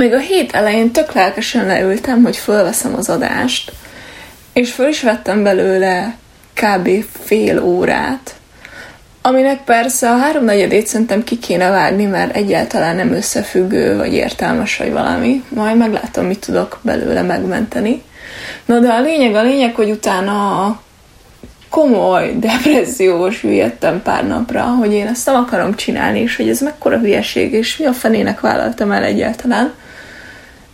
Még a hét elején tök lelkesen leültem, hogy fölveszem az adást, és föl is vettem belőle kb. fél órát, aminek persze a háromnegyedét szerintem ki kéne vágni, mert egyáltalán nem összefüggő, vagy értelmes, vagy valami. Majd meglátom, mit tudok belőle megmenteni. Na de a lényeg, a lényeg, hogy utána a komoly depressziós hülyetten pár napra, hogy én ezt nem akarom csinálni, és hogy ez mekkora hülyeség, és mi a fenének vállaltam el egyáltalán.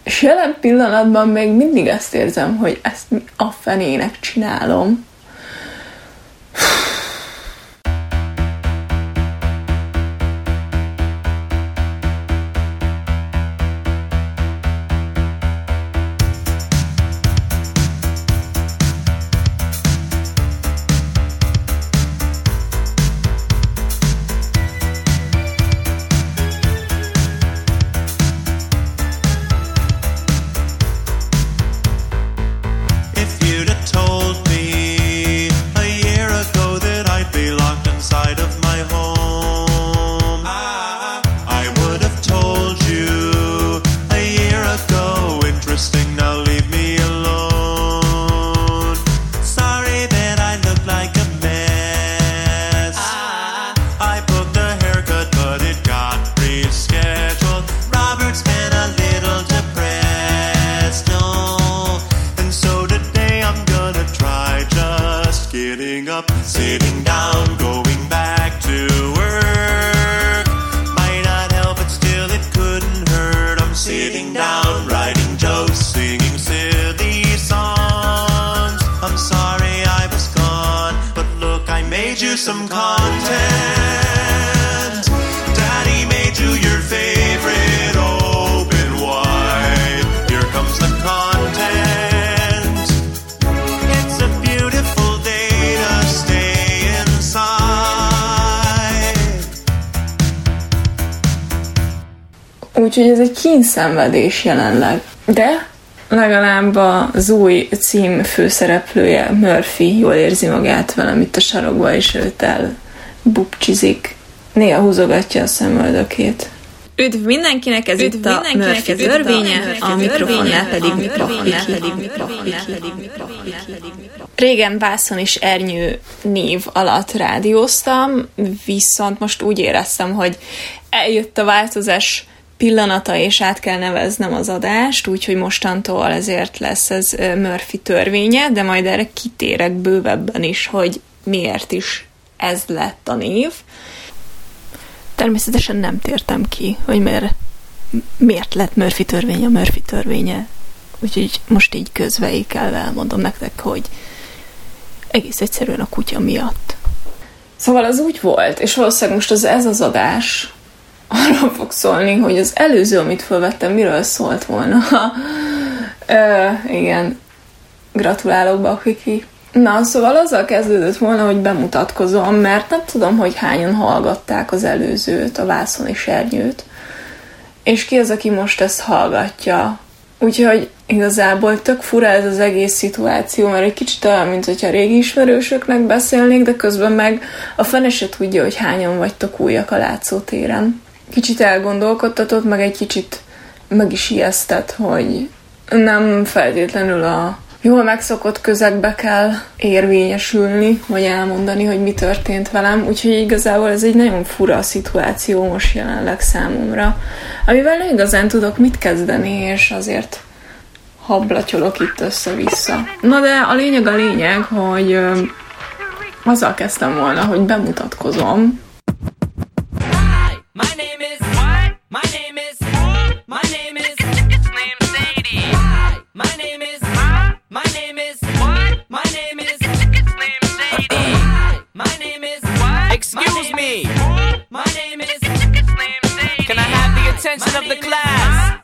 És jelen pillanatban még mindig ezt érzem, hogy ezt a fenének csinálom. Úgyhogy ez egy kínszenvedés jelenleg. De legalább az új cím főszereplője, Murphy, jól érzi magát velem itt a sarokba, és őt el bubcsizik. Néha húzogatja a szemöldökét. Üdv mindenkinek, ez Üdv itt a Murphy örvénye, a mikrofonnál pedig mikrofonnál Régen Vászon és Ernyő név alatt rádióztam, viszont most úgy éreztem, hogy eljött a változás pillanata, és át kell neveznem az adást, úgyhogy mostantól ezért lesz ez Murphy törvénye, de majd erre kitérek bővebben is, hogy miért is ez lett a név. Természetesen nem tértem ki, hogy miért, miért lett Murphy törvénye a Murphy törvénye. Úgyhogy most így közveékelve elmondom nektek, hogy egész egyszerűen a kutya miatt. Szóval az úgy volt, és valószínűleg most az ez az adás, arról fog szólni, hogy az előző, amit felvettem, miről szólt volna. Ö, igen, gratulálok, Bakviki. Na, szóval azzal kezdődött volna, hogy bemutatkozom, mert nem tudom, hogy hányan hallgatták az előzőt, a Vászon és Ernyőt, és ki az, aki most ezt hallgatja. Úgyhogy igazából tök fura ez az egész szituáció, mert egy kicsit olyan, mint hogyha régi ismerősöknek beszélnék, de közben meg a fene se tudja, hogy hányan vagytok újak a látszótéren kicsit elgondolkodtatott, meg egy kicsit meg is ijesztett, hogy nem feltétlenül a jól megszokott közegbe kell érvényesülni, vagy elmondani, hogy mi történt velem, úgyhogy igazából ez egy nagyon fura szituáció most jelenleg számomra, amivel nem igazán tudok mit kezdeni, és azért hablatyolok itt össze-vissza. Na de a lényeg a lényeg, hogy azzal kezdtem volna, hogy bemutatkozom, My name is It's named Sadie. My name is My name is what? My name is It's named Sadie. My name is what? Excuse me. My name is It's named Sadie. Can I have the attention of the class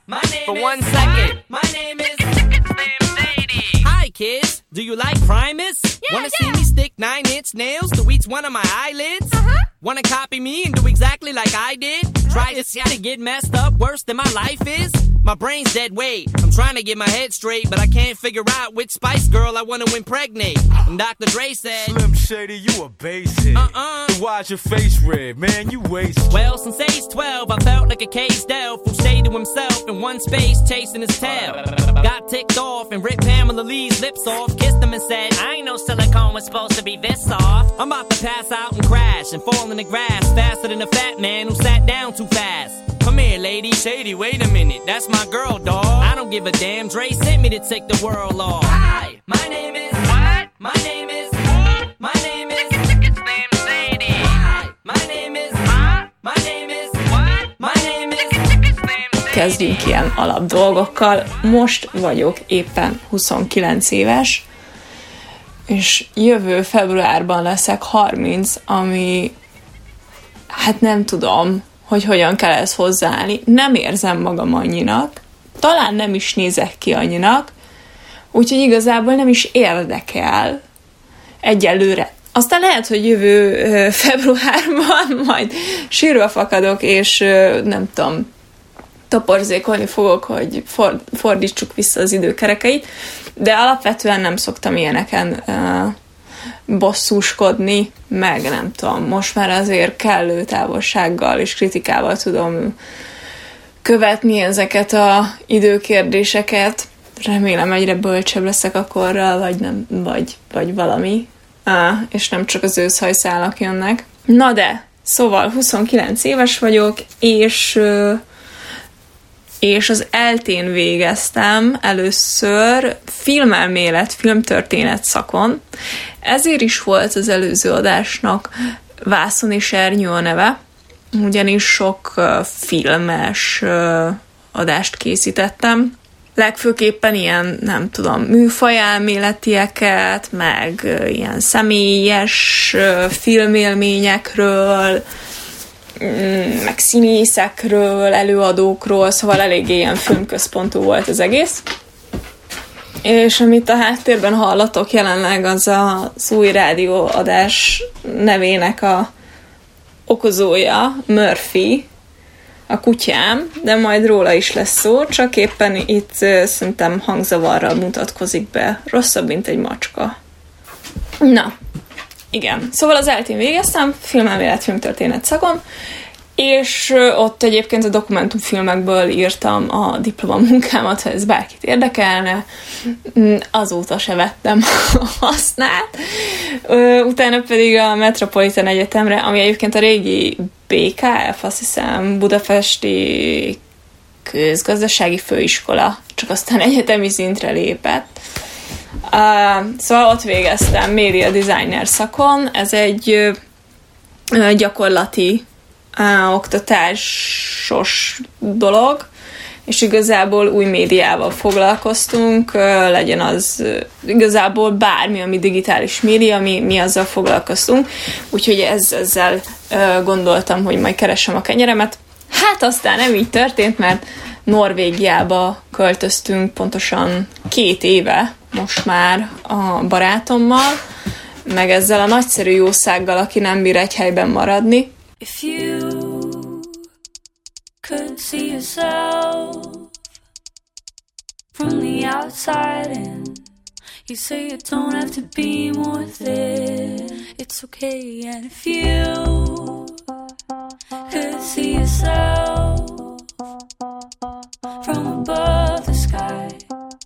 for one second? My name is It's named Sadie. Hi kids. Do you like Primus? Yeah, Wanna see me stick nine inch nails to each one of my eyelids? Uh-huh. Wanna copy me and do exactly like I did? Try to, see how to get messed up worse than my life is? My brain's dead weight. I'm trying to get my head straight, but I can't figure out which Spice Girl I want to impregnate. And Dr. Dre said, Slim Shady, you a basic. Uh-uh. So why's your face red, man? You wasted. Well, since age 12, I felt like a caged elf who stayed to himself in one space chasing his tail. Got ticked off and ripped Pamela Lee's lips off, kissed him and said, I ain't know silicone was supposed to be this soft. I'm about to pass out and crash and fall in the grass faster than a fat man who sat down too fast. Come here, lady. Shady, wait a minute. That's my girl, dog. I don't give a damn. Dre sent me to take the world off. Hi, my name is. What? My name is. My name is. Slim Shady. Hi, my name is. My name is. What? My name is. Kezdjünk ilyen alap dolgokkal. Most vagyok éppen 29 éves, és jövő februárban leszek 30, ami hát nem tudom, hogy hogyan kell ezt hozzáállni. Nem érzem magam annyinak, talán nem is nézek ki annyinak, úgyhogy igazából nem is érdekel egyelőre. Aztán lehet, hogy jövő februárban majd sírva fakadok, és nem tudom, toporzékolni fogok, hogy for, fordítsuk vissza az időkerekeit, de alapvetően nem szoktam ilyeneken bosszúskodni, meg nem tudom, most már azért kellő távolsággal és kritikával tudom követni ezeket a időkérdéseket. Remélem egyre bölcsebb leszek akkorral, vagy nem, vagy, vagy valami, uh, és nem csak az őszhajszálak jönnek. Na de, szóval 29 éves vagyok, és és az eltén végeztem először filmelmélet, filmtörténet szakon. Ezért is volt az előző adásnak Vászon és Ernyő a neve, ugyanis sok filmes adást készítettem, legfőképpen ilyen, nem tudom, műfajelméletieket, meg ilyen személyes filmélményekről, meg színészekről, előadókról, szóval eléggé ilyen filmközpontú volt az egész. És amit a háttérben hallatok jelenleg, az az új rádióadás nevének a okozója, Murphy, a kutyám, de majd róla is lesz szó, csak éppen itt szerintem hangzavarral mutatkozik be. Rosszabb, mint egy macska. Na, igen. Szóval az eltén végeztem, filmelmélet, filmtörténet szakon, és ott egyébként a dokumentumfilmekből írtam a diplomamunkámat, ha ez bárkit érdekelne. Mm, azóta se vettem hasznát. Utána pedig a Metropolitan Egyetemre, ami egyébként a régi BKF, azt hiszem, Budapesti közgazdasági főiskola, csak aztán egyetemi szintre lépett. Uh, szóval ott végeztem média designer szakon, ez egy uh, gyakorlati uh, oktatásos dolog, és igazából új médiával foglalkoztunk, legyen az igazából bármi, ami digitális média, mi, mi azzal foglalkoztunk, úgyhogy ez, ezzel gondoltam, hogy majd keresem a kenyeremet. Hát aztán nem így történt, mert Norvégiába költöztünk pontosan két éve, most már a barátommal, meg ezzel a nagyszerű jószággal, aki nem bír egy helyben maradni. If you could see yourself from the outside and you say you don't have to be more than it's okay and if you see yourself from above the sky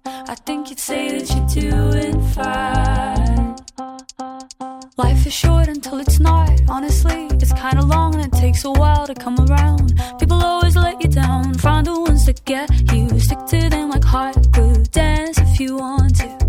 I think you'd say that you're doing fine. Life is short until it's not. Honestly, it's kinda long and it takes a while to come around. People always let you down. Find the ones that get you. Stick to them like hot glue. Dance if you want to.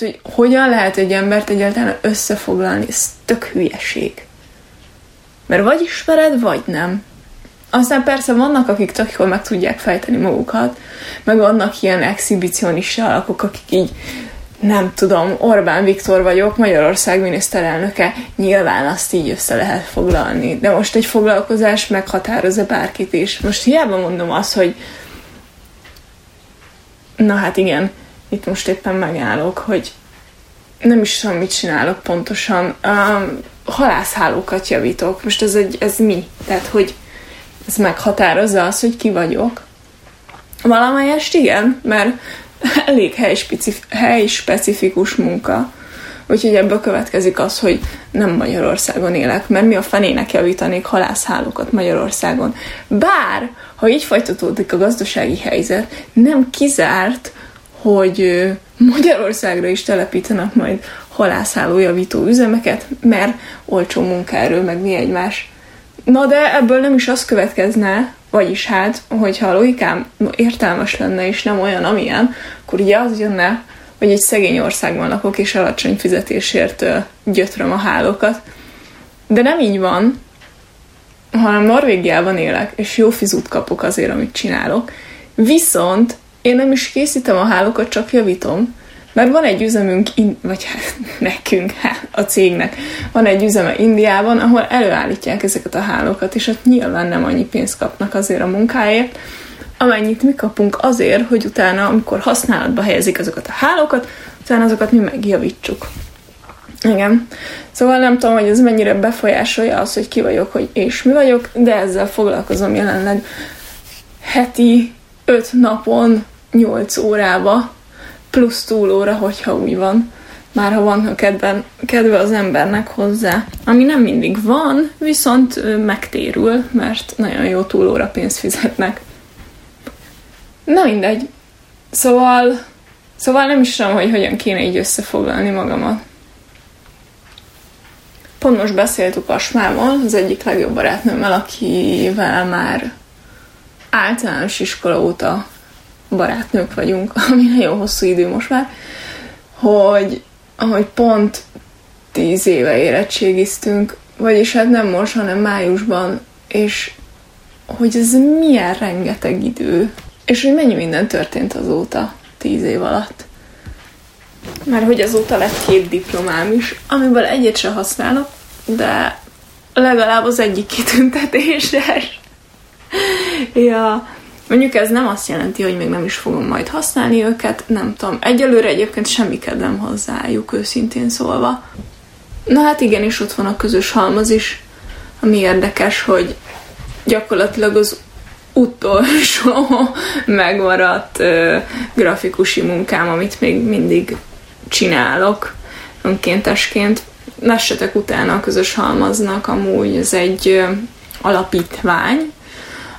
Tehát, hogy hogyan lehet egy embert egyáltalán összefoglalni, ez tök hülyeség. Mert vagy ismered, vagy nem. Aztán persze vannak, akik tök jól meg tudják fejteni magukat, meg vannak ilyen exhibicionista alakok, akik így nem tudom, Orbán Viktor vagyok, Magyarország miniszterelnöke, nyilván azt így össze lehet foglalni. De most egy foglalkozás meghatározza bárkit is. Most hiába mondom azt, hogy na hát igen, itt most éppen megállok, hogy nem is tudom, mit csinálok pontosan. Um, halászhálókat javítok. Most ez, egy, ez mi? Tehát, hogy ez meghatározza azt, hogy ki vagyok. Valamelyest igen, mert elég helyspecif- helyspecifikus munka. Úgyhogy ebből következik az, hogy nem Magyarországon élek, mert mi a fenének javítanék halászhálókat Magyarországon. Bár, ha így folytatódik a gazdasági helyzet, nem kizárt, hogy Magyarországra is telepítenek majd halászhálójavító üzemeket, mert olcsó munkaerő, meg mi egymás. Na de ebből nem is az következne, vagyis hát, hogyha a logikám értelmes lenne és nem olyan, amilyen, akkor ugye az jönne, hogy egy szegény országban lakok és alacsony fizetésért gyötröm a hálókat. De nem így van, hanem Norvégiában élek, és jó fizut kapok azért, amit csinálok. Viszont én nem is készítem a hálókat, csak javítom. Mert van egy üzemünk, in, vagy hát nekünk, hát a cégnek, van egy üzeme Indiában, ahol előállítják ezeket a hálókat, és ott nyilván nem annyi pénzt kapnak azért a munkáért, amennyit mi kapunk azért, hogy utána, amikor használatba helyezik azokat a hálókat, utána azokat mi megjavítsuk. Igen. Szóval nem tudom, hogy ez mennyire befolyásolja az, hogy ki vagyok, hogy és mi vagyok, de ezzel foglalkozom jelenleg heti 5 napon 8 órába, plusz túlóra, hogyha úgy van. Már ha van kedven, kedve az embernek hozzá. Ami nem mindig van, viszont megtérül, mert nagyon jó túlóra pénzt fizetnek. Na mindegy. Szóval, szóval nem is tudom, hogy hogyan kéne így összefoglalni magamat. Pont most beszéltük Asmával, az egyik legjobb barátnőmmel, akivel már általános iskola óta barátnők vagyunk, ami nagyon hosszú idő most már, hogy, hogy pont tíz éve érettségiztünk, vagyis hát nem most, hanem májusban, és hogy ez milyen rengeteg idő, és hogy mennyi minden történt azóta, tíz év alatt. Mert hogy azóta lett két diplomám is, amiből egyet sem használok, de legalább az egyik kitüntetéses. ja, Mondjuk ez nem azt jelenti, hogy még nem is fogom majd használni őket, nem tudom. Egyelőre egyébként semmi kedvem hozzájuk, őszintén szólva. Na hát igen, és ott van a közös halmaz is, ami érdekes, hogy gyakorlatilag az utolsó megmaradt ö, grafikusi munkám, amit még mindig csinálok önkéntesként. Lessetek utána a közös halmaznak, amúgy ez egy ö, alapítvány,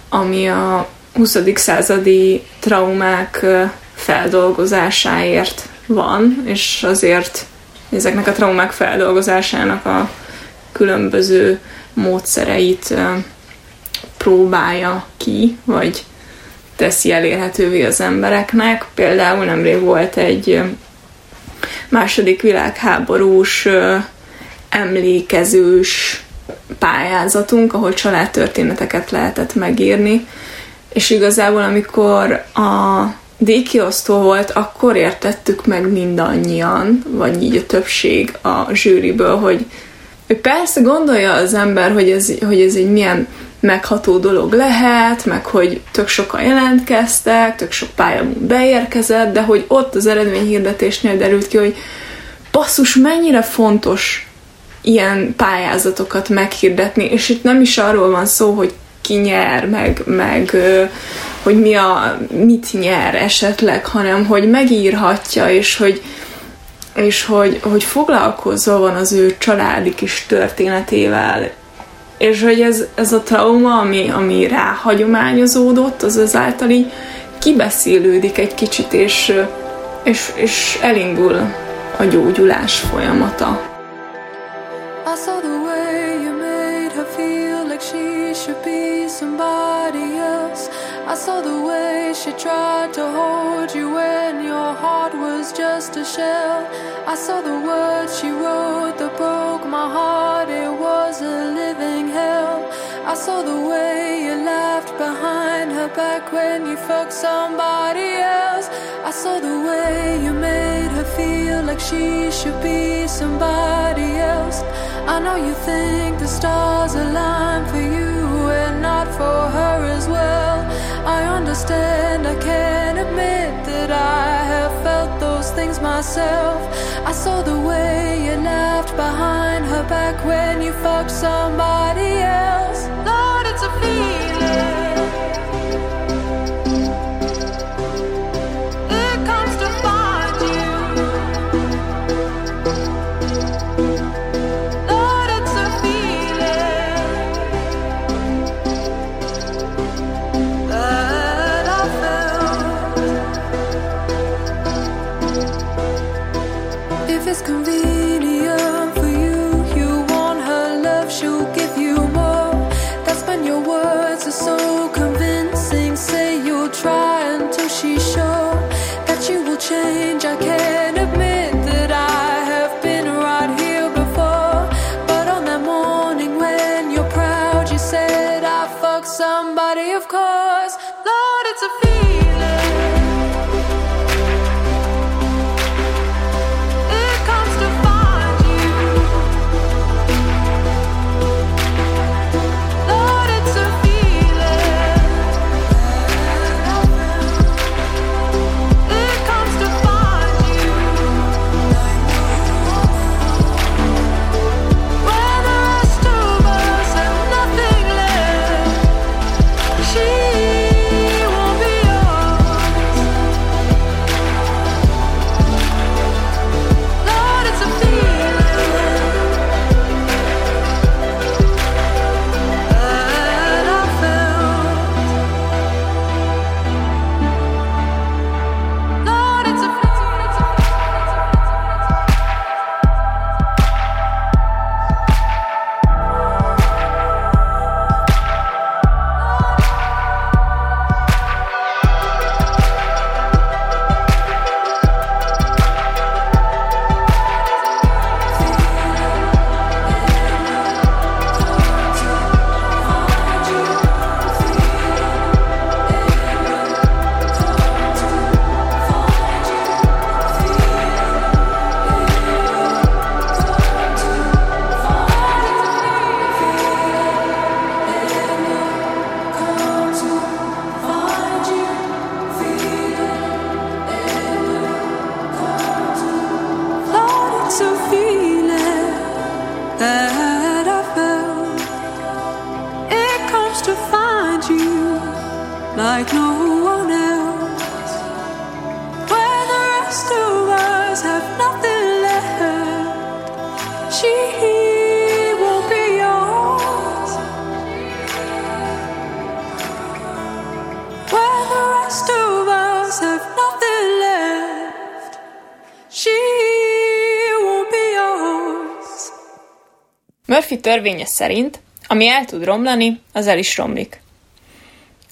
ami a 20. századi traumák feldolgozásáért van, és azért ezeknek a traumák feldolgozásának a különböző módszereit próbálja ki, vagy teszi elérhetővé az embereknek. Például nemrég volt egy második világháborús emlékezős pályázatunk, ahol családtörténeteket lehetett megírni, és igazából amikor a díjkiosztó volt, akkor értettük meg mindannyian, vagy így a többség a zsűriből, hogy persze gondolja az ember, hogy ez, hogy ez egy milyen megható dolog lehet, meg hogy tök sokan jelentkeztek, tök sok pályamú beérkezett, de hogy ott az eredményhirdetésnél derült ki, hogy basszus, mennyire fontos ilyen pályázatokat meghirdetni, és itt nem is arról van szó, hogy ki nyer, meg, meg hogy mi a, mit nyer esetleg, hanem hogy megírhatja, és hogy, és hogy, hogy foglalkozva van az ő családi kis történetével, és hogy ez, ez a trauma, ami, ami rá hagyományozódott, az azáltal így kibeszélődik egy kicsit, és, és, és elindul a gyógyulás folyamata. I saw should be somebody else. I saw the way she tried to hold you when your heart was just a shell. I saw the words she wrote that broke my heart. It was a living hell. I saw the way you laughed behind her back when you fucked somebody else. I saw the way you made her feel like she should be somebody else. I know you think the stars align for you for her as well. I understand, I can't admit that I have felt those things myself. I saw the way you laughed behind her back when you fucked somebody else. Lord, it's a feeling. of course. Törvénye szerint, ami el tud romlani, az el is romlik.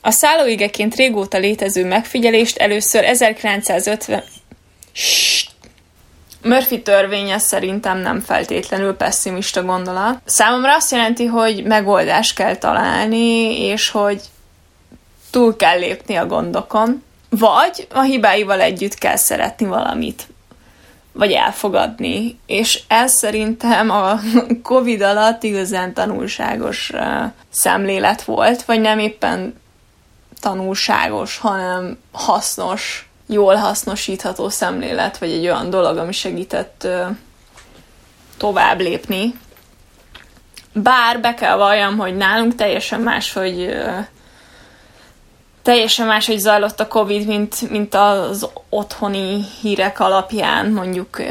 A szállóigeként régóta létező megfigyelést először 1950... Sst! Murphy törvénye szerintem nem feltétlenül pessimista gondolat. Számomra azt jelenti, hogy megoldást kell találni, és hogy túl kell lépni a gondokon, vagy a hibáival együtt kell szeretni valamit, vagy elfogadni. És ez szerintem a Covid alatt igazán tanulságos szemlélet volt, vagy nem éppen tanulságos, hanem hasznos, jól hasznosítható szemlélet, vagy egy olyan dolog, ami segített tovább lépni. Bár be kell valljam, hogy nálunk teljesen más, hogy teljesen más, hogy zajlott a Covid, mint, mint az otthoni hírek alapján mondjuk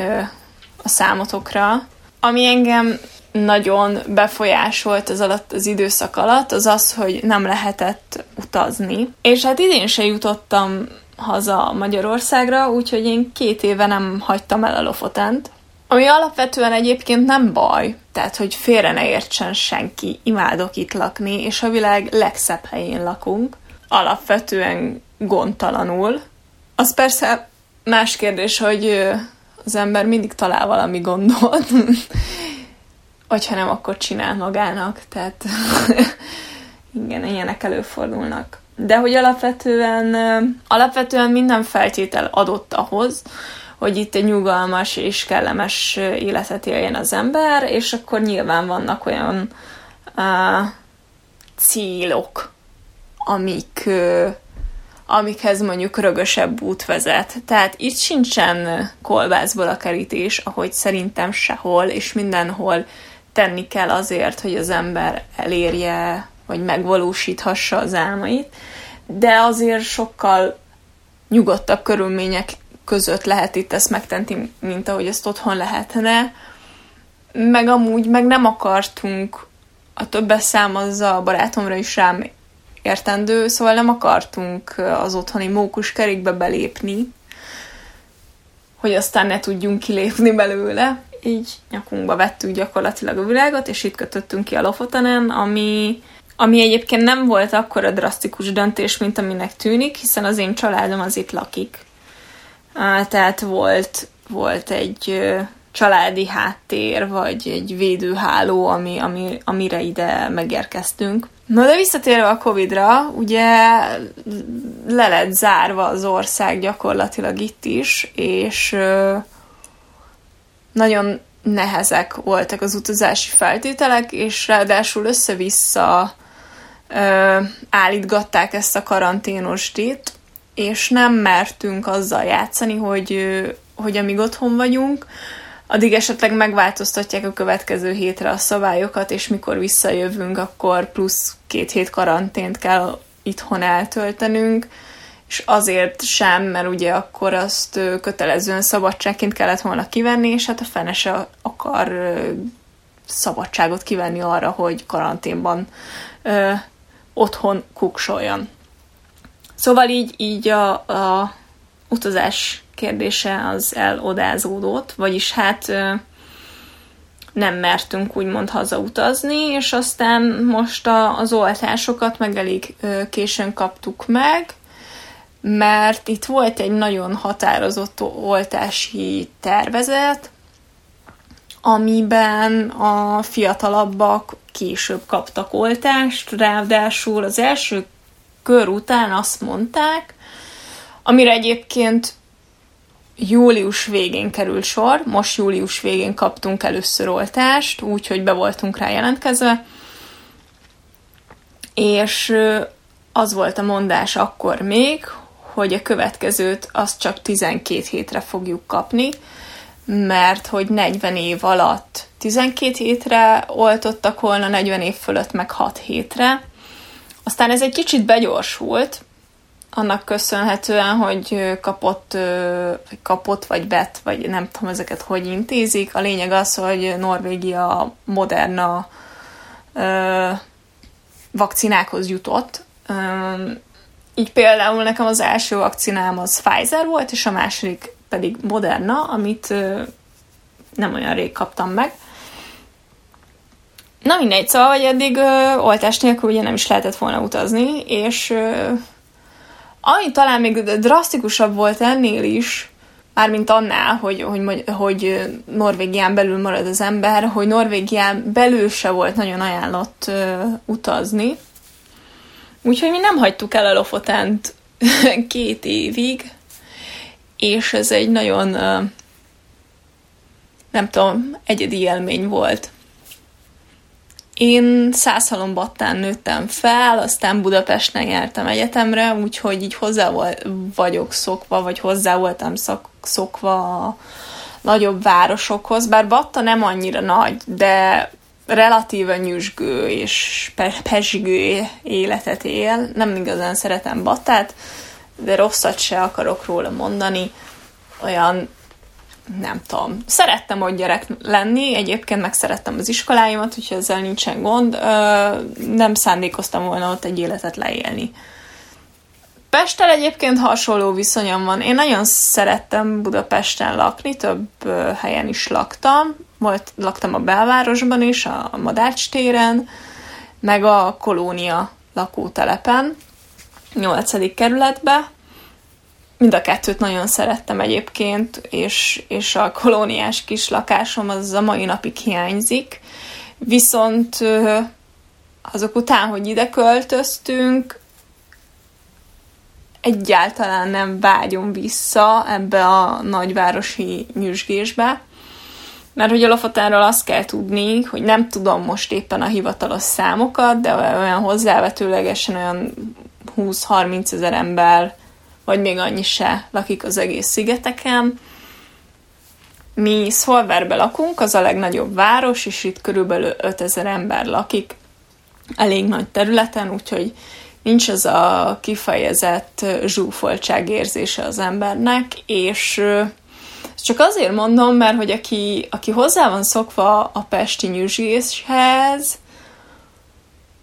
a számotokra. Ami engem nagyon befolyásolt az alatt az időszak alatt, az az, hogy nem lehetett utazni. És hát idén se jutottam haza Magyarországra, úgyhogy én két éve nem hagytam el a Lofotent. Ami alapvetően egyébként nem baj, tehát hogy félre ne értsen senki, imádok itt lakni, és a világ legszebb helyén lakunk, alapvetően gondtalanul. Az persze más kérdés, hogy az ember mindig talál valami gondot, vagy ha nem, akkor csinál magának, tehát igen, ilyenek előfordulnak. De hogy alapvetően, alapvetően minden feltétel adott ahhoz, hogy itt egy nyugalmas és kellemes életet éljen az ember, és akkor nyilván vannak olyan uh, célok, amik, amikhez mondjuk rögösebb út vezet. Tehát itt sincsen kolbászból a kerítés, ahogy szerintem sehol, és mindenhol tenni kell azért, hogy az ember elérje, vagy megvalósíthassa az álmait, de azért sokkal nyugodtabb körülmények között lehet itt ezt megtenni, mint ahogy ezt otthon lehetne. Meg amúgy meg nem akartunk, a többes szám az a barátomra is rám értendő, szóval nem akartunk az otthoni mókus kerékbe belépni, hogy aztán ne tudjunk kilépni belőle így nyakunkba vettük gyakorlatilag a világot, és itt kötöttünk ki a Lofotanen, ami, ami egyébként nem volt akkora drasztikus döntés, mint aminek tűnik, hiszen az én családom az itt lakik. Tehát volt, volt egy családi háttér, vagy egy védőháló, ami, ami, amire ide megérkeztünk. Na de visszatérve a Covid-ra, ugye le lett zárva az ország gyakorlatilag itt is, és nagyon nehezek voltak az utazási feltételek, és ráadásul össze-vissza állítgatták ezt a karanténosdit, és nem mertünk azzal játszani, hogy, hogy amíg otthon vagyunk, addig esetleg megváltoztatják a következő hétre a szabályokat, és mikor visszajövünk, akkor plusz két hét karantént kell itthon eltöltenünk, és azért sem, mert ugye akkor azt kötelezően szabadságként kellett volna kivenni, és hát a fene se akar szabadságot kivenni arra, hogy karanténban ö, otthon kuksoljon. Szóval így, így a, a utazás kérdése az elodázódott, vagyis hát nem mertünk úgymond hazautazni, és aztán most a, az oltásokat meg elég későn kaptuk meg, mert itt volt egy nagyon határozott oltási tervezet, amiben a fiatalabbak később kaptak oltást, ráadásul az első kör után azt mondták, amire egyébként július végén került sor, most július végén kaptunk először oltást, úgyhogy be voltunk rá jelentkezve, és az volt a mondás akkor még, hogy a következőt azt csak 12 hétre fogjuk kapni, mert hogy 40 év alatt 12 hétre oltottak volna, 40 év fölött meg 6 hétre. Aztán ez egy kicsit begyorsult, annak köszönhetően, hogy kapott, kapott, vagy bet, vagy nem tudom ezeket hogy intézik. A lényeg az, hogy Norvégia moderna vakcinákhoz jutott. Így például nekem az első vakcinám az Pfizer volt, és a második pedig Moderna, amit nem olyan rég kaptam meg. Na mindegy, szóval, hogy eddig ö, oltás nélkül ugye nem is lehetett volna utazni, és ö, ami talán még drasztikusabb volt ennél is, mármint annál, hogy, hogy, hogy Norvégián belül marad az ember, hogy Norvégián belül se volt nagyon ajánlott ö, utazni. Úgyhogy mi nem hagytuk el a Lofotent két évig, és ez egy nagyon, ö, nem tudom, egyedi élmény volt. Én Szászhalombattán nőttem fel, aztán Budapesten jártam egyetemre, úgyhogy így hozzá vagyok szokva, vagy hozzá voltam szokva a nagyobb városokhoz, bár Batta nem annyira nagy, de relatíve nyüzsgő és pesgő életet él. Nem igazán szeretem Battát, de rosszat se akarok róla mondani. Olyan nem tudom, szerettem ott gyerek lenni, egyébként meg szerettem az iskoláimat, úgyhogy ezzel nincsen gond, nem szándékoztam volna ott egy életet leélni. Pestel egyébként hasonló viszonyom van. Én nagyon szerettem Budapesten lakni, több helyen is laktam. Volt, laktam a belvárosban is, a Madács téren, meg a Kolónia lakótelepen, 8. kerületbe, Mind a kettőt nagyon szerettem egyébként, és, és a kolóniás kis lakásom az a mai napig hiányzik. Viszont azok után, hogy ide költöztünk, egyáltalán nem vágyom vissza ebbe a nagyvárosi nyüzsgésbe, mert hogy a Lofotánról azt kell tudni, hogy nem tudom most éppen a hivatalos számokat, de olyan hozzávetőlegesen olyan 20-30 ezer ember vagy még annyi se lakik az egész szigeteken. Mi Szolverbe lakunk, az a legnagyobb város, és itt körülbelül 5000 ember lakik, elég nagy területen, úgyhogy nincs az a kifejezett zsúfoltság érzése az embernek, és csak azért mondom, mert hogy aki, aki hozzá van szokva a pesti nyüzséshez,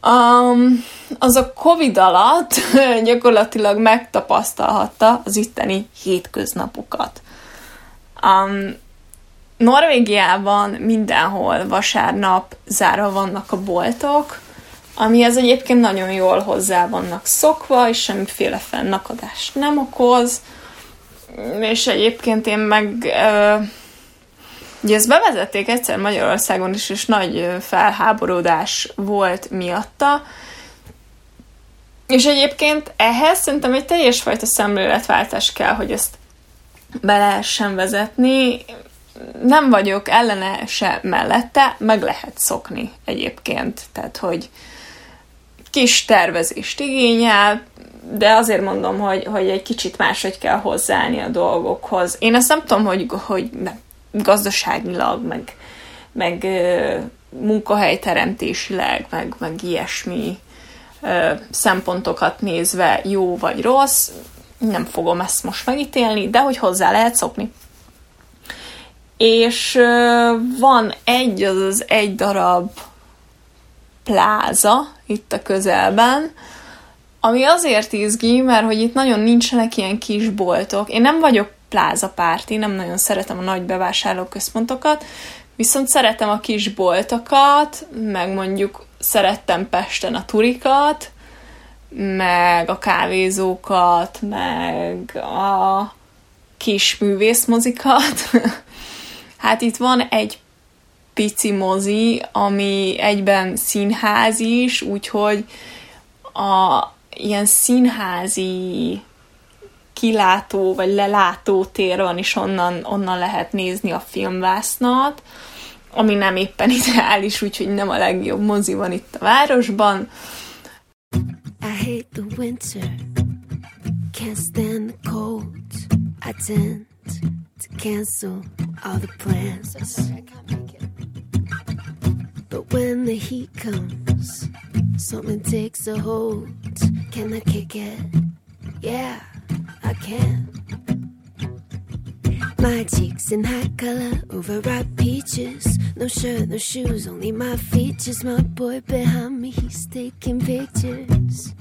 Um, az a Covid alatt gyakorlatilag megtapasztalhatta az itteni hétköznapokat. Um, Norvégiában mindenhol vasárnap zárva vannak a boltok, ami ez egyébként nagyon jól hozzá vannak szokva, és semmiféle fennakadást nem okoz, és egyébként én meg uh, Ugye ezt bevezették egyszer Magyarországon is, és nagy felháborodás volt miatta. És egyébként ehhez szerintem egy teljes fajta szemléletváltás kell, hogy ezt be lehessen vezetni. Nem vagyok ellene se mellette, meg lehet szokni egyébként. Tehát, hogy kis tervezést igényel, de azért mondom, hogy, hogy egy kicsit máshogy kell hozzáállni a dolgokhoz. Én ezt nem tudom, hogy, hogy nem gazdaságilag, meg, meg munkahelyteremtésileg, meg, meg ilyesmi szempontokat nézve jó vagy rossz, nem fogom ezt most megítélni, de hogy hozzá lehet szokni. És van egy, az az egy darab pláza itt a közelben, ami azért izgi, mert hogy itt nagyon nincsenek ilyen kis boltok. Én nem vagyok plázapárti, nem nagyon szeretem a nagy bevásárlóközpontokat, viszont szeretem a kis boltokat, meg mondjuk szerettem Pesten a turikat, meg a kávézókat, meg a kis művészmozikat. hát itt van egy pici mozi, ami egyben színház is, úgyhogy a ilyen színházi kilátó vagy lelátó tér van, és onnan, onnan lehet nézni a filmvásznat, ami nem éppen ideális, úgyhogy nem a legjobb mozi van itt a városban. I hate the winter, can't stand the cold. I tend to cancel all the plans. But when the heat comes, something takes a hold. Can I kick it? Yeah, can. My cheeks in high color, overripe peaches. No shirt, no shoes, only my features. My boy behind me, he's taking pictures.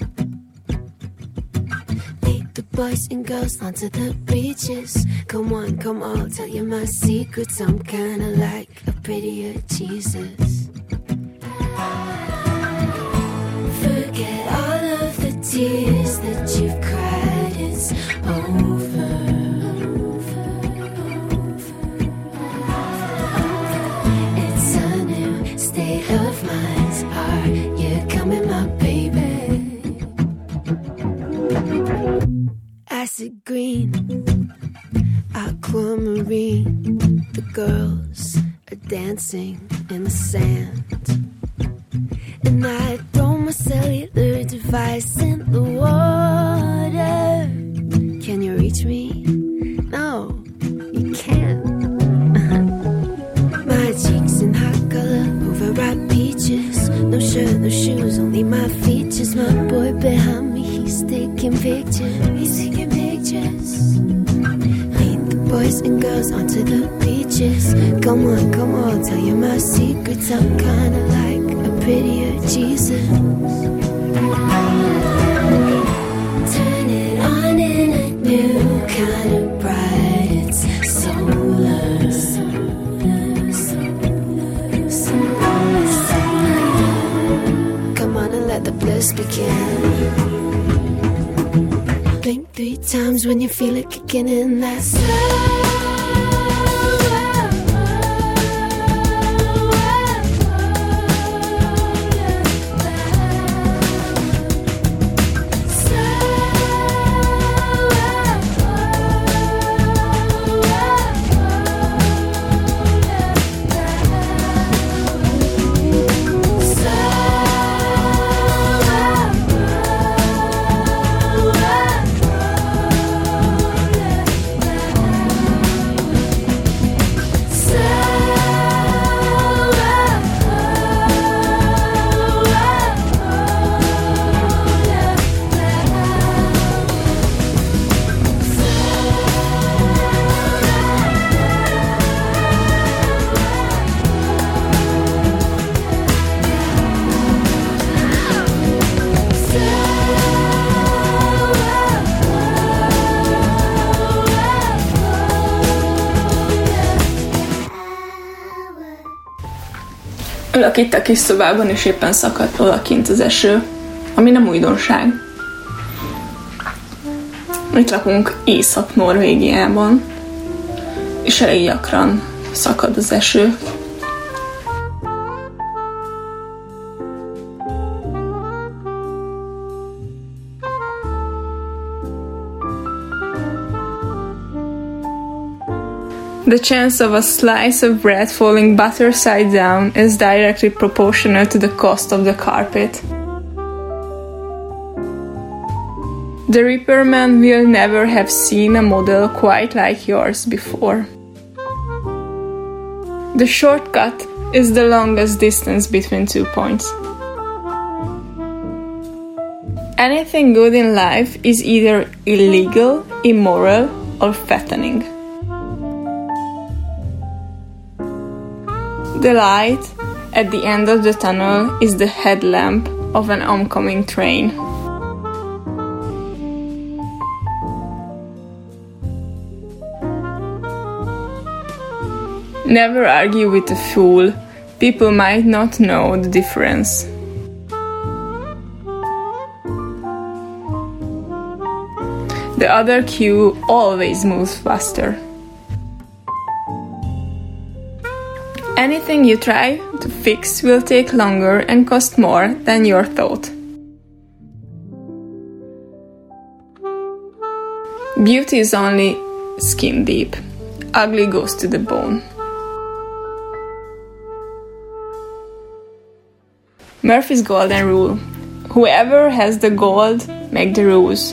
Lead the boys and girls onto the beaches. Come on, come on, tell you my secrets. I'm kinda like a prettier Jesus. Forget all of the tears that you've cried. It's over. It's a new state of mind. Are you coming, my baby? Acid green, aquamarine. The girls are dancing in the sand. And I throw my cellular device in the water. No, you can't. my cheeks in hot color, overripe peaches. No shirt, no shoes, only my features. My boy behind me, he's taking pictures. He's taking pictures. Lead the boys and girls onto the beaches. Come on, come on, tell you my secrets. I'm kinda like a prettier Jesus. Begin. Blink three times when you feel it kicking in. That's Ülök itt a kis szobában, és éppen szakadt odakint az eső, ami nem újdonság. Itt lakunk Észak-Norvégiában, és elég gyakran szakad az eső. The chance of a slice of bread falling butter side down is directly proportional to the cost of the carpet. The repairman will never have seen a model quite like yours before. The shortcut is the longest distance between two points. Anything good in life is either illegal, immoral, or fattening. The light at the end of the tunnel is the headlamp of an oncoming train. Never argue with a fool. People might not know the difference. The other queue always moves faster. Anything you try to fix will take longer and cost more than your thought. Beauty is only skin deep. Ugly goes to the bone. Murphy's Golden Rule Whoever has the gold, make the rules.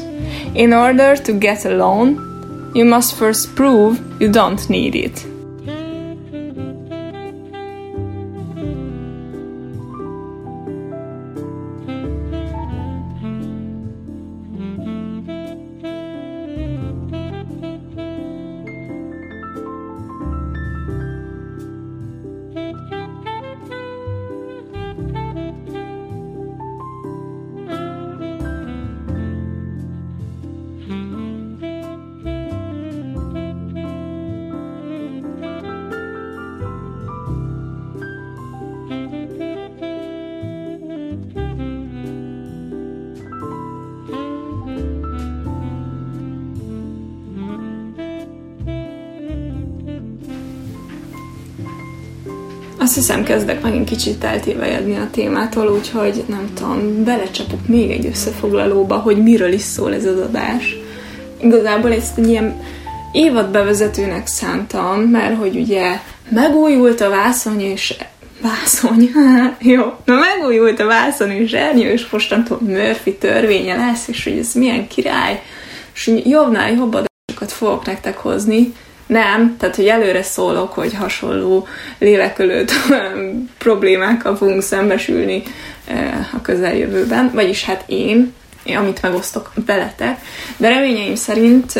In order to get a loan, you must first prove you don't need it. Azt hiszem kezdek megint kicsit eltévejedni a témától, úgyhogy nem tudom, belecsapok még egy összefoglalóba, hogy miről is szól ez az adás. Igazából ezt egy ilyen évad bevezetőnek szántam, mert hogy ugye megújult a vászony és vászony, jó, na megújult a vászon és ernyő, és mostantól Murphy törvénye lesz, és hogy ez milyen király, és jobbnál jobb adásokat fogok nektek hozni, nem, tehát hogy előre szólok, hogy hasonló lélekölőt problémákkal fogunk szembesülni a közeljövőben, vagyis hát én, amit megosztok veletek, de reményeim szerint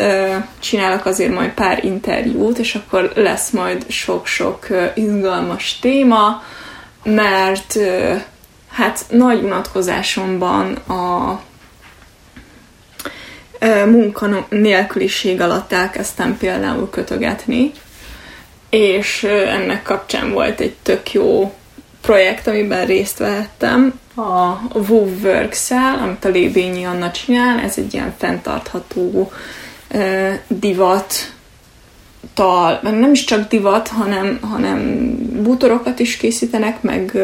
csinálok azért majd pár interjút, és akkor lesz majd sok-sok izgalmas téma, mert hát nagy unatkozásomban a munkanélküliség alatt elkezdtem például kötögetni, és ennek kapcsán volt egy tök jó projekt, amiben részt vehettem, a WoW Works-el, amit a Lébényi Anna csinál, ez egy ilyen fenntartható divat tal, nem is csak divat, hanem, hanem bútorokat is készítenek, meg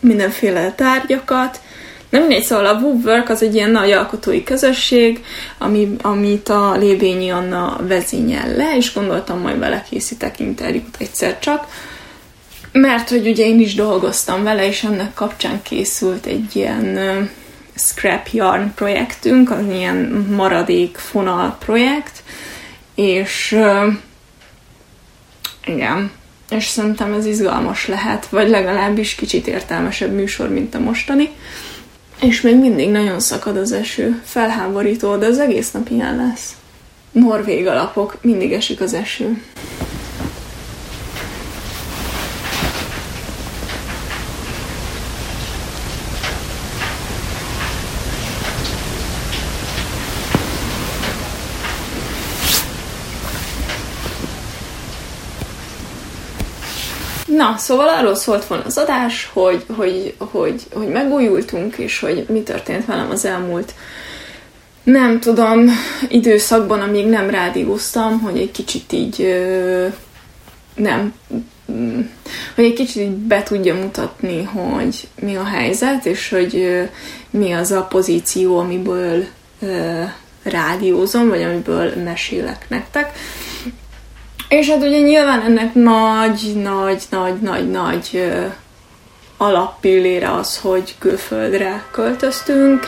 mindenféle tárgyakat, nem mindegy, szóval a Woodwork az egy ilyen nagy alkotói közösség, ami, amit a Lébényi Anna vezényel le, és gondoltam, majd vele készítek interjút egyszer csak, mert hogy ugye én is dolgoztam vele, és ennek kapcsán készült egy ilyen scrap yarn projektünk, az ilyen maradék fonal projekt, és uh, igen, és szerintem ez izgalmas lehet, vagy legalábbis kicsit értelmesebb műsor, mint a mostani. És még mindig nagyon szakad az eső. Felháborító, de az egész nap ilyen lesz. Norvég alapok, mindig esik az eső. Na, szóval arról szólt volna az adás, hogy, hogy, hogy, hogy megújultunk, és hogy mi történt velem az elmúlt nem tudom, időszakban, amíg nem rádióztam, hogy egy kicsit így nem, hogy egy kicsit így be tudja mutatni, hogy mi a helyzet, és hogy mi az a pozíció, amiből rádiózom, vagy amiből mesélek nektek. És hát ugye nyilván ennek nagy, nagy, nagy, nagy, nagy alappillére az, hogy külföldre költöztünk,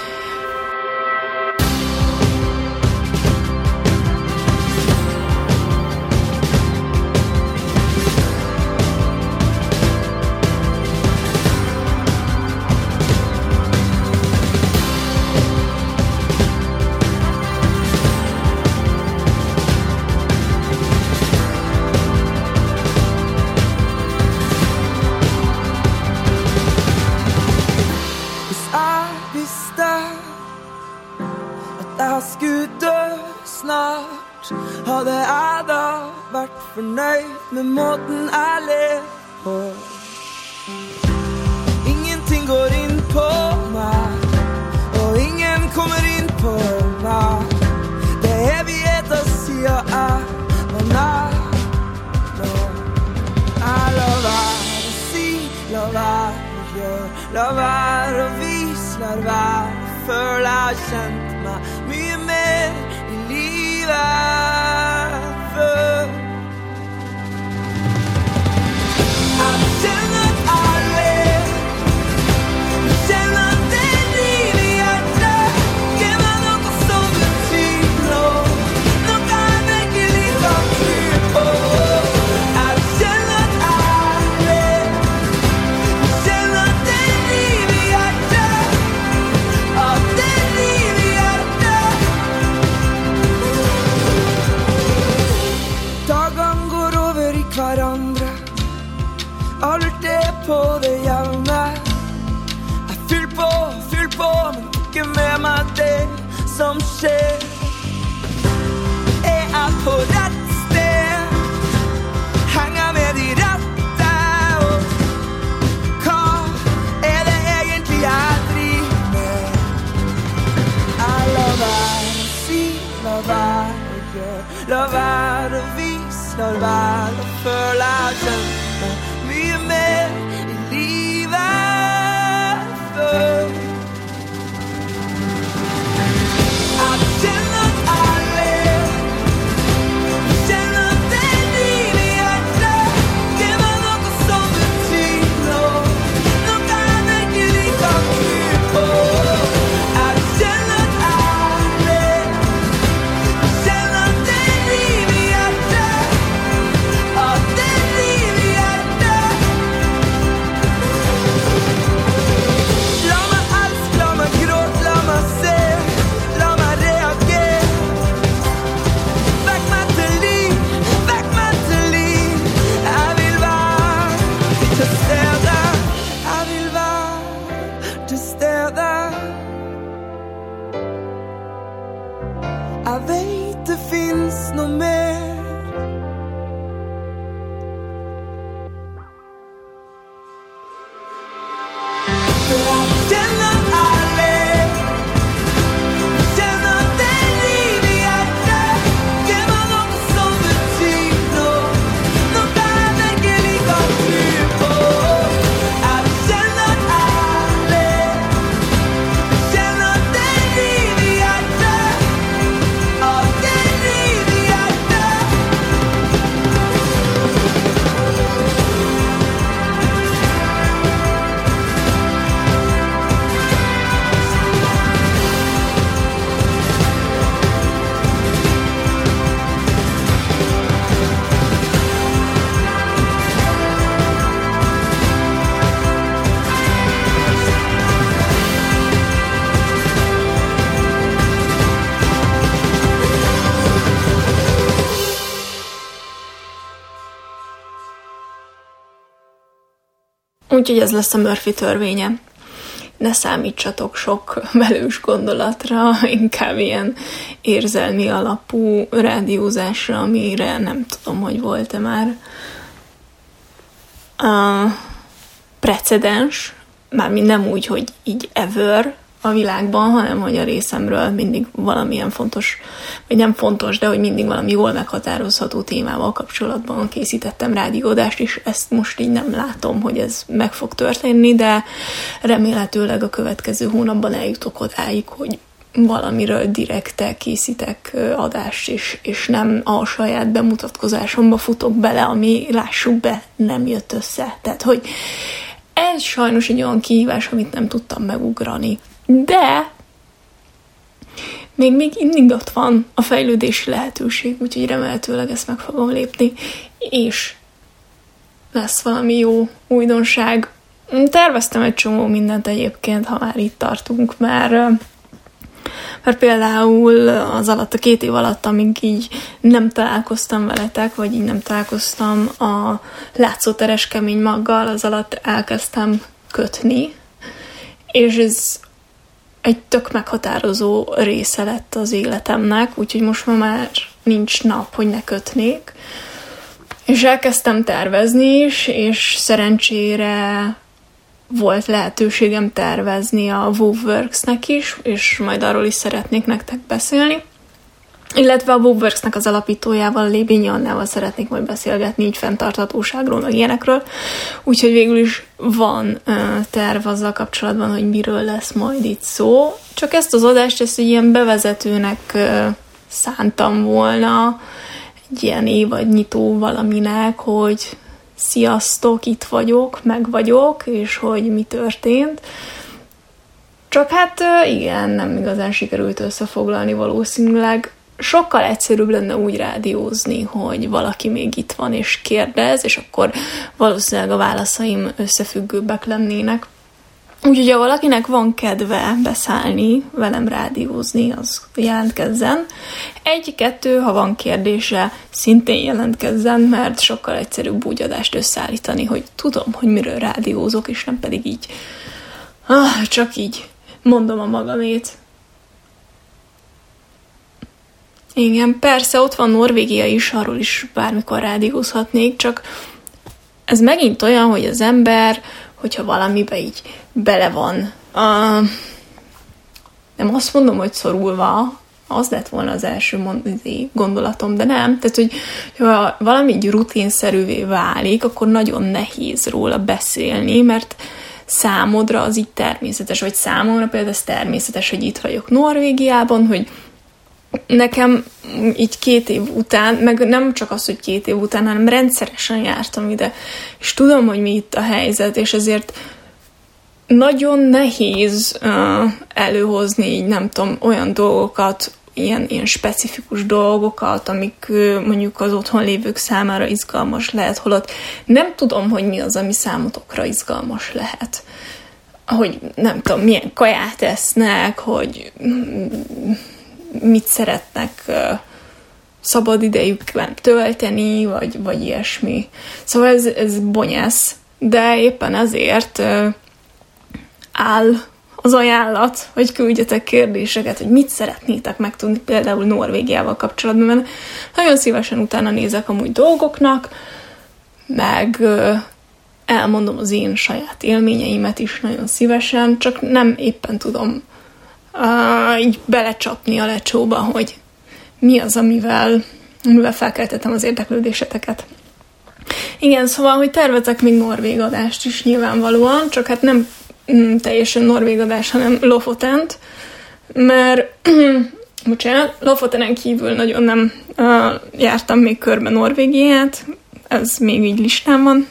med måten jeg lever på. Ingenting går inn på meg, og ingen kommer inn på meg. Det er evigheta siden jeg var nær. Nå, jeg lar være å si, la være å gjøre, la være å vise, lar være å føle jeg har kjent meg mye mer i livet snart bara för larsen Úgyhogy ez lesz a Murphy törvénye. Ne számítsatok sok velős gondolatra, inkább ilyen érzelmi alapú rádiózásra, amire nem tudom, hogy volt-e már a precedens, mármint nem úgy, hogy így ever, a világban, hanem hogy a részemről mindig valamilyen fontos, vagy nem fontos, de hogy mindig valami jól meghatározható témával kapcsolatban készítettem rádiódást, és ezt most így nem látom, hogy ez meg fog történni, de remélhetőleg a következő hónapban eljutok odáig, hogy valamiről direkte készítek adást, és, és nem a saját bemutatkozásomba futok bele, ami lássuk be, nem jött össze. Tehát, hogy ez sajnos egy olyan kihívás, amit nem tudtam megugrani de még, még mindig ott van a fejlődési lehetőség, úgyhogy remélhetőleg ezt meg fogom lépni, és lesz valami jó újdonság. Terveztem egy csomó mindent egyébként, ha már itt tartunk, mert, mert például az alatt, a két év alatt, amíg így nem találkoztam veletek, vagy így nem találkoztam a látszóteres kemény maggal, az alatt elkezdtem kötni, és ez egy tök meghatározó része lett az életemnek, úgyhogy most ma már nincs nap, hogy ne kötnék. És elkezdtem tervezni is, és szerencsére volt lehetőségem tervezni a WoWworks-nek is, és majd arról is szeretnék nektek beszélni illetve a WoWworks-nek az alapítójával, Lébényi Annával szeretnék majd beszélgetni így fenntarthatóságról, meg ilyenekről. Úgyhogy végül is van uh, terv azzal kapcsolatban, hogy miről lesz majd itt szó. Csak ezt az adást, ezt egy ilyen bevezetőnek uh, szántam volna, egy ilyen évadnyitó valaminek, hogy sziasztok, itt vagyok, meg vagyok, és hogy mi történt. Csak hát igen, nem igazán sikerült összefoglalni valószínűleg sokkal egyszerűbb lenne úgy rádiózni, hogy valaki még itt van és kérdez, és akkor valószínűleg a válaszaim összefüggőbbek lennének. Úgyhogy ha valakinek van kedve beszállni, velem rádiózni, az jelentkezzen. Egy-kettő, ha van kérdése, szintén jelentkezzen, mert sokkal egyszerűbb úgy adást összeállítani, hogy tudom, hogy miről rádiózok, és nem pedig így, ah, csak így mondom a magamét. Igen, persze, ott van Norvégia is, arról is bármikor rádiózhatnék, csak ez megint olyan, hogy az ember, hogyha valamibe így bele van, uh, nem azt mondom, hogy szorulva, az lett volna az első izé, gondolatom, de nem. Tehát, hogy ha valami így rutinszerűvé válik, akkor nagyon nehéz róla beszélni, mert számodra az így természetes, vagy számomra például ez természetes, hogy itt vagyok Norvégiában, hogy nekem így két év után, meg nem csak az, hogy két év után, hanem rendszeresen jártam ide, és tudom, hogy mi itt a helyzet, és ezért nagyon nehéz uh, előhozni így, nem tudom, olyan dolgokat, ilyen, ilyen specifikus dolgokat, amik uh, mondjuk az otthon lévők számára izgalmas lehet, holott nem tudom, hogy mi az, ami számotokra izgalmas lehet. Hogy nem tudom, milyen kaját esznek, hogy mit szeretnek szabad idejükben tölteni, vagy, vagy ilyesmi. Szóval ez, ez bonyász, de éppen ezért áll az ajánlat, hogy küldjetek kérdéseket, hogy mit szeretnétek megtudni például Norvégiával kapcsolatban, mert nagyon szívesen utána nézek amúgy dolgoknak, meg elmondom az én saját élményeimet is nagyon szívesen, csak nem éppen tudom uh, így belecsapni a lecsóba, hogy mi az, amivel, amivel felkeltettem az érdeklődéseteket. Igen, szóval, hogy tervezek még norvég adást is nyilvánvalóan, csak hát nem mm, teljesen norvég adás, hanem Lofotent, mert bocsánat, Lofotenen kívül nagyon nem uh, jártam még körbe Norvégiát, ez még így listán van,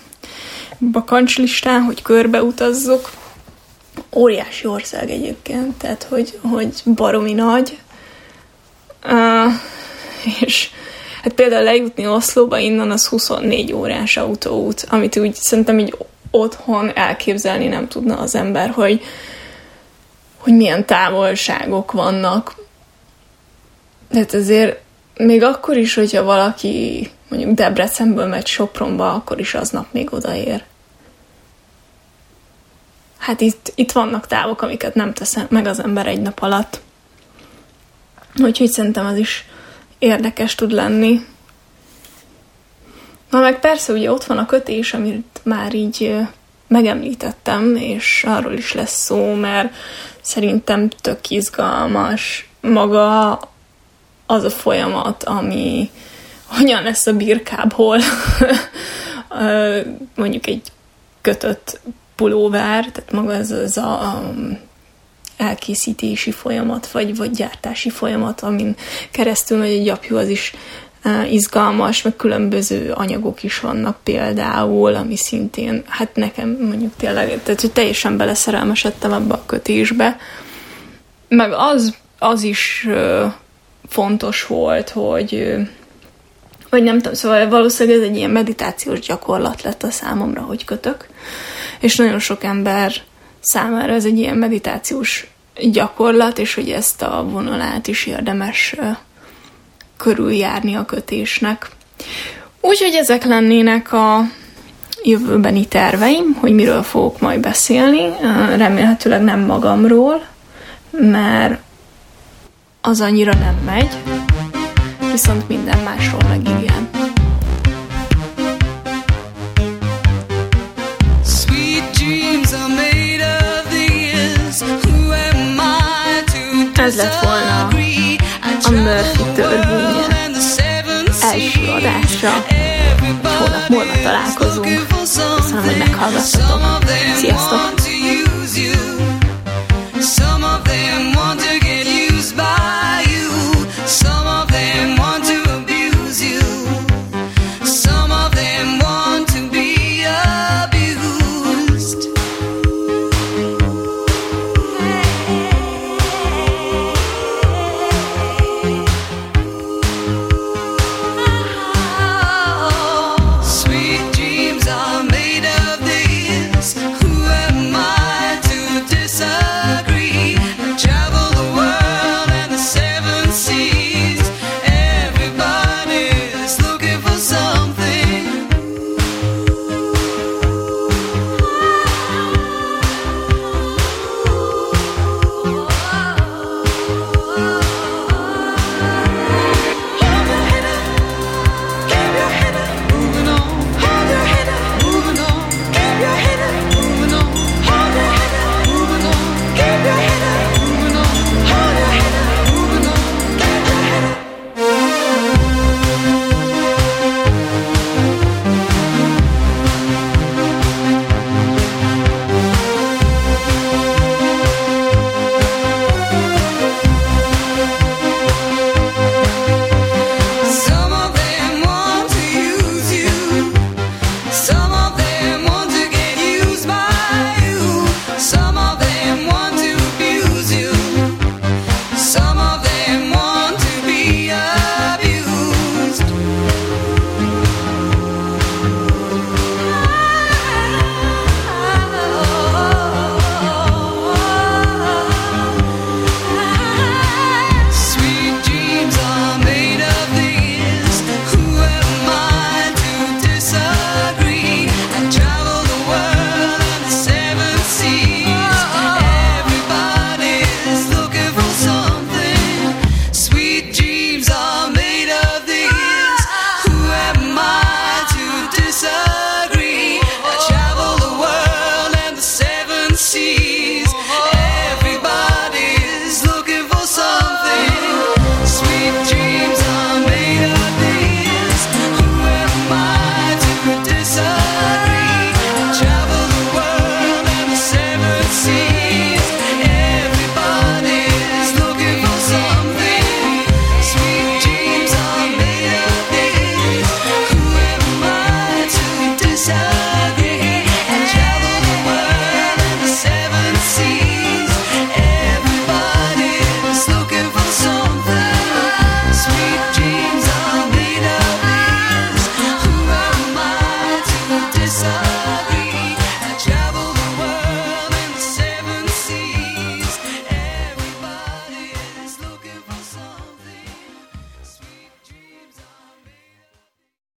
bakancs listán, hogy körbe utazzok, óriási ország egyébként, tehát hogy, hogy baromi nagy. Uh, és hát például lejutni Oszlóba innen az 24 órás autóút, amit úgy szerintem így otthon elképzelni nem tudna az ember, hogy, hogy milyen távolságok vannak. Tehát azért még akkor is, hogyha valaki mondjuk Debrecenből megy Sopronba, akkor is aznap még odaér. Hát itt, itt vannak távok, amiket nem tesz meg az ember egy nap alatt. Úgyhogy szerintem az is érdekes tud lenni. Na meg persze ugye ott van a kötés, amit már így megemlítettem, és arról is lesz szó, mert szerintem tök izgalmas maga az a folyamat, ami hogyan lesz a birkából mondjuk egy kötött pulóver, tehát maga ez az a, a elkészítési folyamat, vagy, vagy gyártási folyamat, amin keresztül megy egy gyapjú, az is izgalmas, meg különböző anyagok is vannak például, ami szintén, hát nekem mondjuk tényleg, tehát hogy teljesen beleszerelmesedtem ebbe a kötésbe. Meg az, az is fontos volt, hogy vagy nem tudom, szóval valószínűleg ez egy ilyen meditációs gyakorlat lett a számomra, hogy kötök, és nagyon sok ember számára ez egy ilyen meditációs gyakorlat, és hogy ezt a vonalát is érdemes körüljárni a kötésnek. Úgyhogy ezek lennének a jövőbeni terveim, hogy miről fogok majd beszélni. Remélhetőleg nem magamról, mert az annyira nem megy, viszont minden másról meg igen. ez lett volna a Murphy törvénye első adásra. Egy hónap múlva találkozunk. Köszönöm, hogy meghallgattatok. Sziasztok! Some of them